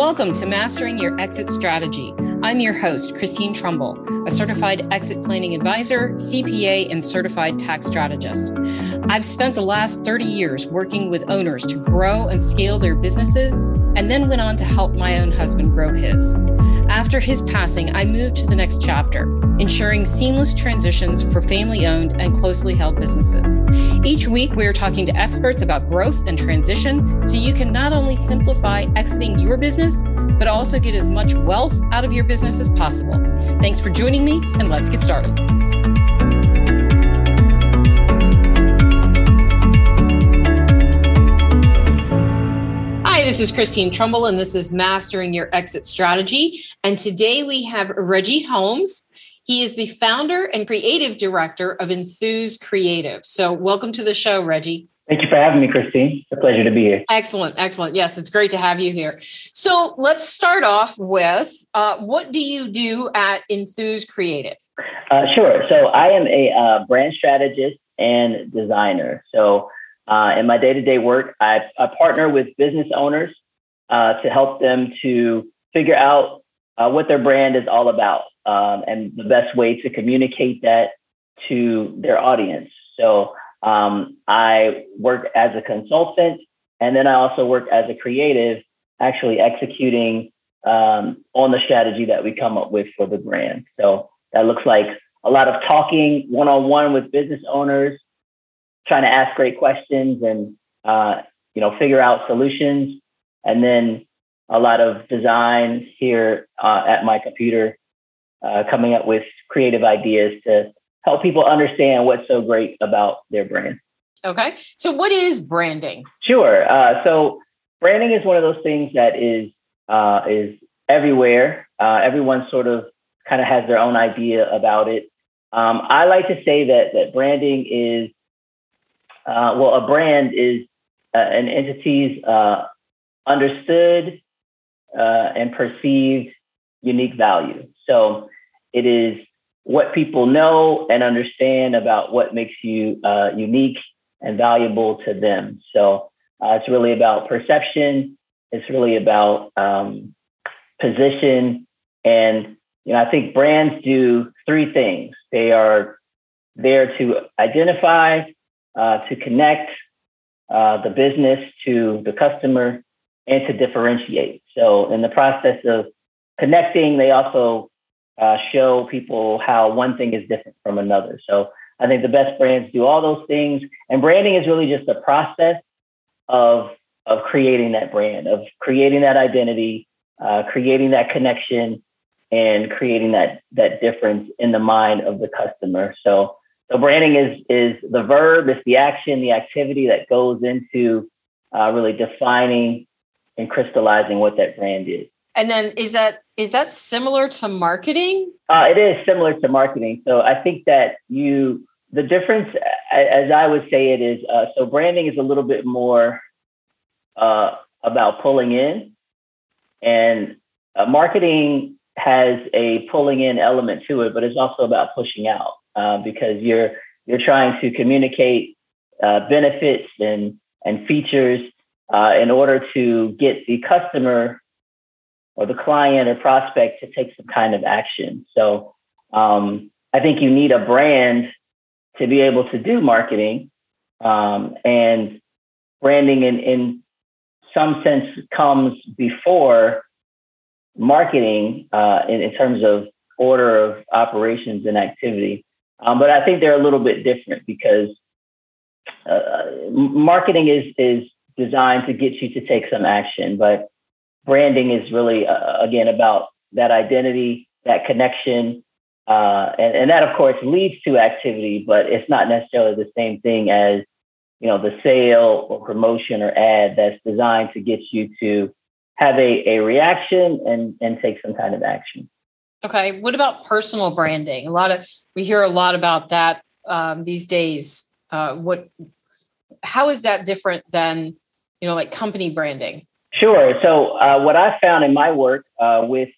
Welcome to Mastering Your Exit Strategy. I'm your host, Christine Trumbull, a certified exit planning advisor, CPA, and certified tax strategist. I've spent the last 30 years working with owners to grow and scale their businesses, and then went on to help my own husband grow his. After his passing, I moved to the next chapter, ensuring seamless transitions for family owned and closely held businesses. Each week, we are talking to experts about growth and transition so you can not only simplify exiting your business, but also get as much wealth out of your business as possible. Thanks for joining me, and let's get started. Hi, this is Christine Trumbull, and this is Mastering Your Exit Strategy. And today we have Reggie Holmes. He is the founder and creative director of Enthuse Creative. So, welcome to the show, Reggie. Thank you for having me, Christine. It's a pleasure to be here. Excellent, excellent. Yes, it's great to have you here. So, let's start off with uh, what do you do at Enthuse Creative? Uh, sure. So, I am a uh, brand strategist and designer. So, uh, in my day to day work, I, I, partner with business owners uh, to help them to figure out uh, what their brand is all about um, and the best way to communicate that to their audience. So um, I work as a consultant and then I also work as a creative, actually executing um, on the strategy that we come up with for the brand. So that looks like a lot of talking one on one with business owners trying to ask great questions and uh, you know figure out solutions, and then a lot of design here uh, at my computer, uh, coming up with creative ideas to help people understand what's so great about their brand. Okay, so what is branding? Sure. Uh, so branding is one of those things that is uh, is everywhere. Uh, everyone sort of kind of has their own idea about it. Um, I like to say that that branding is uh, well, a brand is uh, an entity's uh, understood uh, and perceived unique value. So it is what people know and understand about what makes you uh, unique and valuable to them. So uh, it's really about perception. It's really about um, position. And you know, I think brands do three things. They are there to identify, uh, to connect uh, the business to the customer and to differentiate. So, in the process of connecting, they also uh, show people how one thing is different from another. So, I think the best brands do all those things. And branding is really just a process of, of creating that brand, of creating that identity, uh, creating that connection, and creating that, that difference in the mind of the customer. So, so branding is is the verb, it's the action, the activity that goes into uh, really defining and crystallizing what that brand is. And then is that is that similar to marketing? Uh, it is similar to marketing. So I think that you the difference, as I would say it is, uh, so branding is a little bit more uh, about pulling in, and uh, marketing has a pulling in element to it, but it's also about pushing out uh, because you're you're trying to communicate uh, benefits and and features in order to get the customer or the client or prospect to take some kind of action. So um, I think you need a brand to be able to do marketing um, and branding in, in some sense comes before marketing uh, in, in terms of order of operations and activity. Um, but I think they're a little bit different because uh, marketing is is designed to get you to take some action, but branding is really uh, again about that identity, that connection, uh, and, and that of course leads to activity, but it's not necessarily the same thing as you know the sale or promotion or ad that's designed to get you to have a, a reaction and and take some kind of action. Okay. What about personal branding? A lot of we hear a lot about that um, these days. Uh, what? How is that different than you know, like company branding? Sure. So uh, what I found in my work uh, with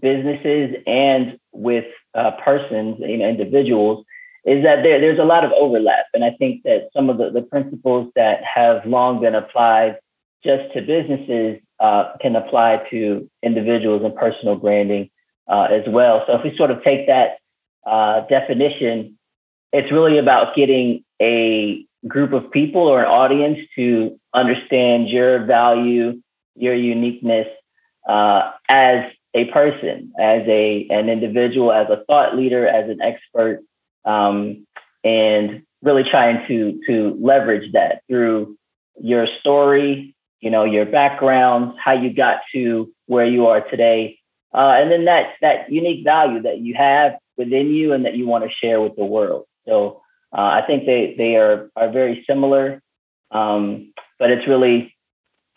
businesses and with uh, persons, you know, individuals, is that there, there's a lot of overlap, and I think that some of the, the principles that have long been applied just to businesses uh, can apply to individuals and personal branding uh, as well. So if we sort of take that uh, definition, it's really about getting a group of people or an audience to understand your value, your uniqueness uh, as a person, as a an individual, as a thought leader, as an expert, um, and really trying to to leverage that through your story, you know, your background, how you got to where you are today, uh, and then that that unique value that you have within you and that you want to share with the world. So uh, I think they they are are very similar, um, but it's really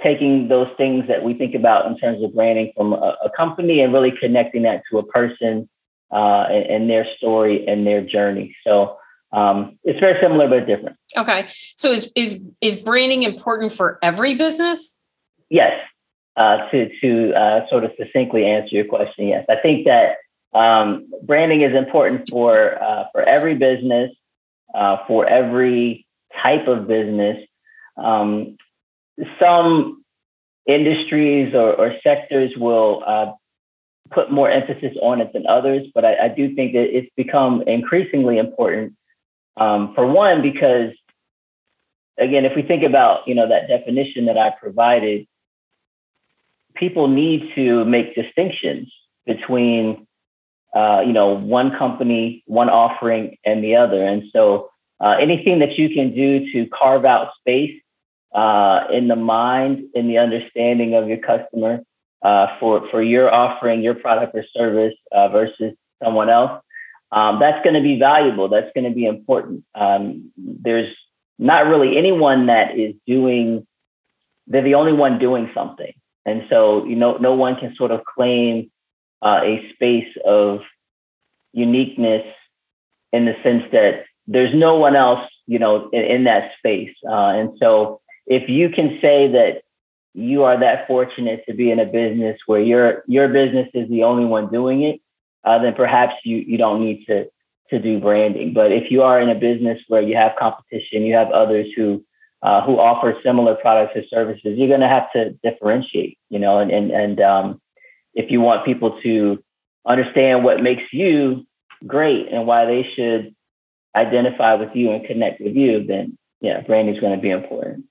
taking those things that we think about in terms of branding from a, a company and really connecting that to a person uh, and, and, their story and their journey. So um, it's very similar but different. Okay, so is is is branding important for every business? Yes. Uh, to to uh, sort of succinctly answer your question, yes, I think that um, branding is important for uh, for every business, uh, for every type of business. Um, some industries or, or sectors will uh, put more emphasis on it than others, but I, I do think that it's become increasingly important. Um, for one, because again, if we think about you know that definition that I provided, people need to make distinctions between uh, you know, one company, one offering, and the other. And so, uh, anything that you can do to carve out space uh, in the mind, in the understanding of your customer uh, for for your offering, your product or service uh, versus someone else, um, that's going to be valuable. That's going to be important. Um, there's not really anyone that is doing. They're the only one doing something, and so you know, no one can sort of claim uh, a space of uniqueness in the sense that there's no one else, you know, in, in that space. Uh, and so if you can say that you are that fortunate to be in a business where your your business is the only one doing it, uh, then perhaps you you don't need to to do branding. But if you are in a business where you have competition, you have others who uh, who offer similar products or services, you're going to have to differentiate, you know, and and and um, if you want people to understand what makes you great and why they should identify with you and connect with you, then yeah, branding is going to be important.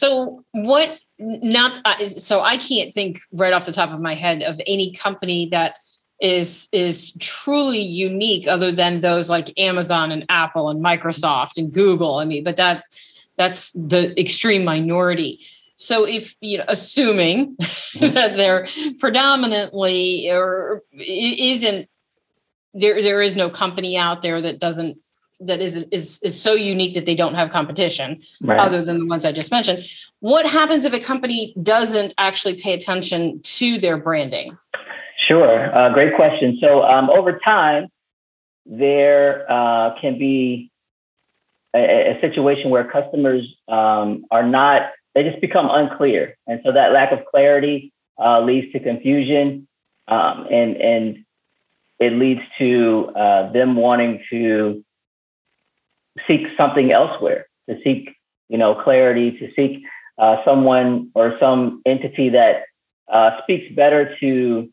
So what? Not uh, so I can't think right off the top of my head of any company that is is truly unique other than those like Amazon and Apple and Microsoft and Google. I mean, but that's that's the extreme minority. So if you know, assuming mm-hmm. that they're predominantly or isn't there, there is no company out there that doesn't that is is is so unique that they don't have competition right. other than the ones I just mentioned. What happens if a company doesn't actually pay attention to their branding? Sure, uh, great question. So um, over time, there uh, can be a, a, situation where customers um, are not they just become unclear. And so that lack of clarity uh, leads to confusion um, and, and it leads to uh, them wanting to seek something elsewhere, to seek, you know, clarity, to seek uh, someone or some entity that uh, speaks better to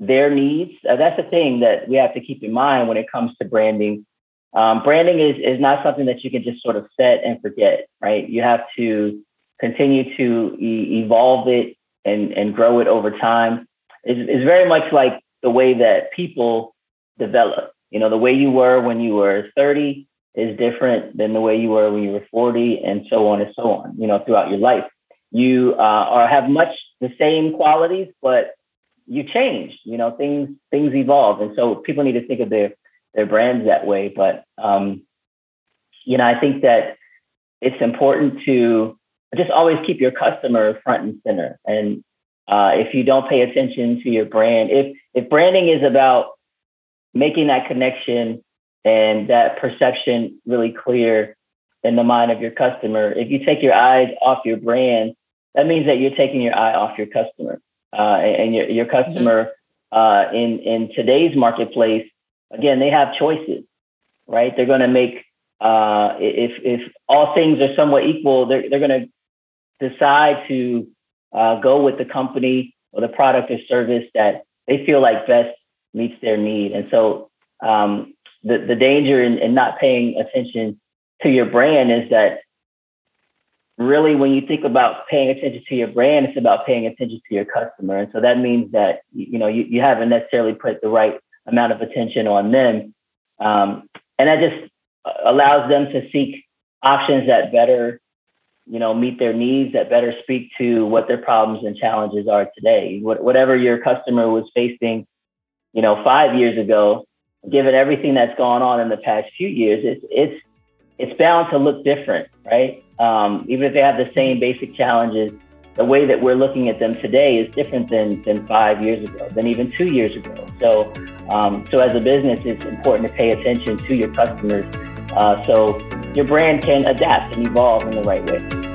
their needs. Uh, that's the thing that we have to keep in mind when it comes to branding. Um, branding is, is not something that you can just sort of set and forget, right? You have to continue to e- evolve it and, and grow it over time. It's, it's very much like the way that people develop. You know, the way you were when you were 30 is different than the way you were when you were 40 and so on and so on, you know, throughout your life. You uh, are have much the same qualities, but you change, you know, things, things evolve. And so people need to think of their, their brands that way. But, um, you know, I think that it's important to just always keep your customer front and center. And uh, if you don't pay attention to your brand, if if branding is about making that connection and that perception really clear in the mind of your customer, if you take your eyes off your brand, that means that you're taking your eye off your customer. Uh, and your your customer mm-hmm. uh, in in today's marketplace, again, they have choices, right? They're going to make uh, if if all things are somewhat equal, they're they're going to decide to uh, go with the company or the product or service that they feel like best meets their need. And so um, the, the danger in, in not paying attention to your brand is that really when you think about paying attention to your brand, it's about paying attention to your customer. And so that means that, you know, you, you haven't necessarily put the right amount of attention on them. Um, and that just allows them to seek options that better, you know, meet their needs, that better speak to what their problems and challenges are today. What, whatever your customer was facing, you know, five years ago, given everything that's gone on in the past few years, it's, it's, it's bound to look different, right? Um, even if they have the same basic challenges, the way that we're looking at them today is different than, than five years ago, than even two years ago. So, um, so as a business, it's important to pay attention to your customers uh, so your brand can adapt and evolve in the right way.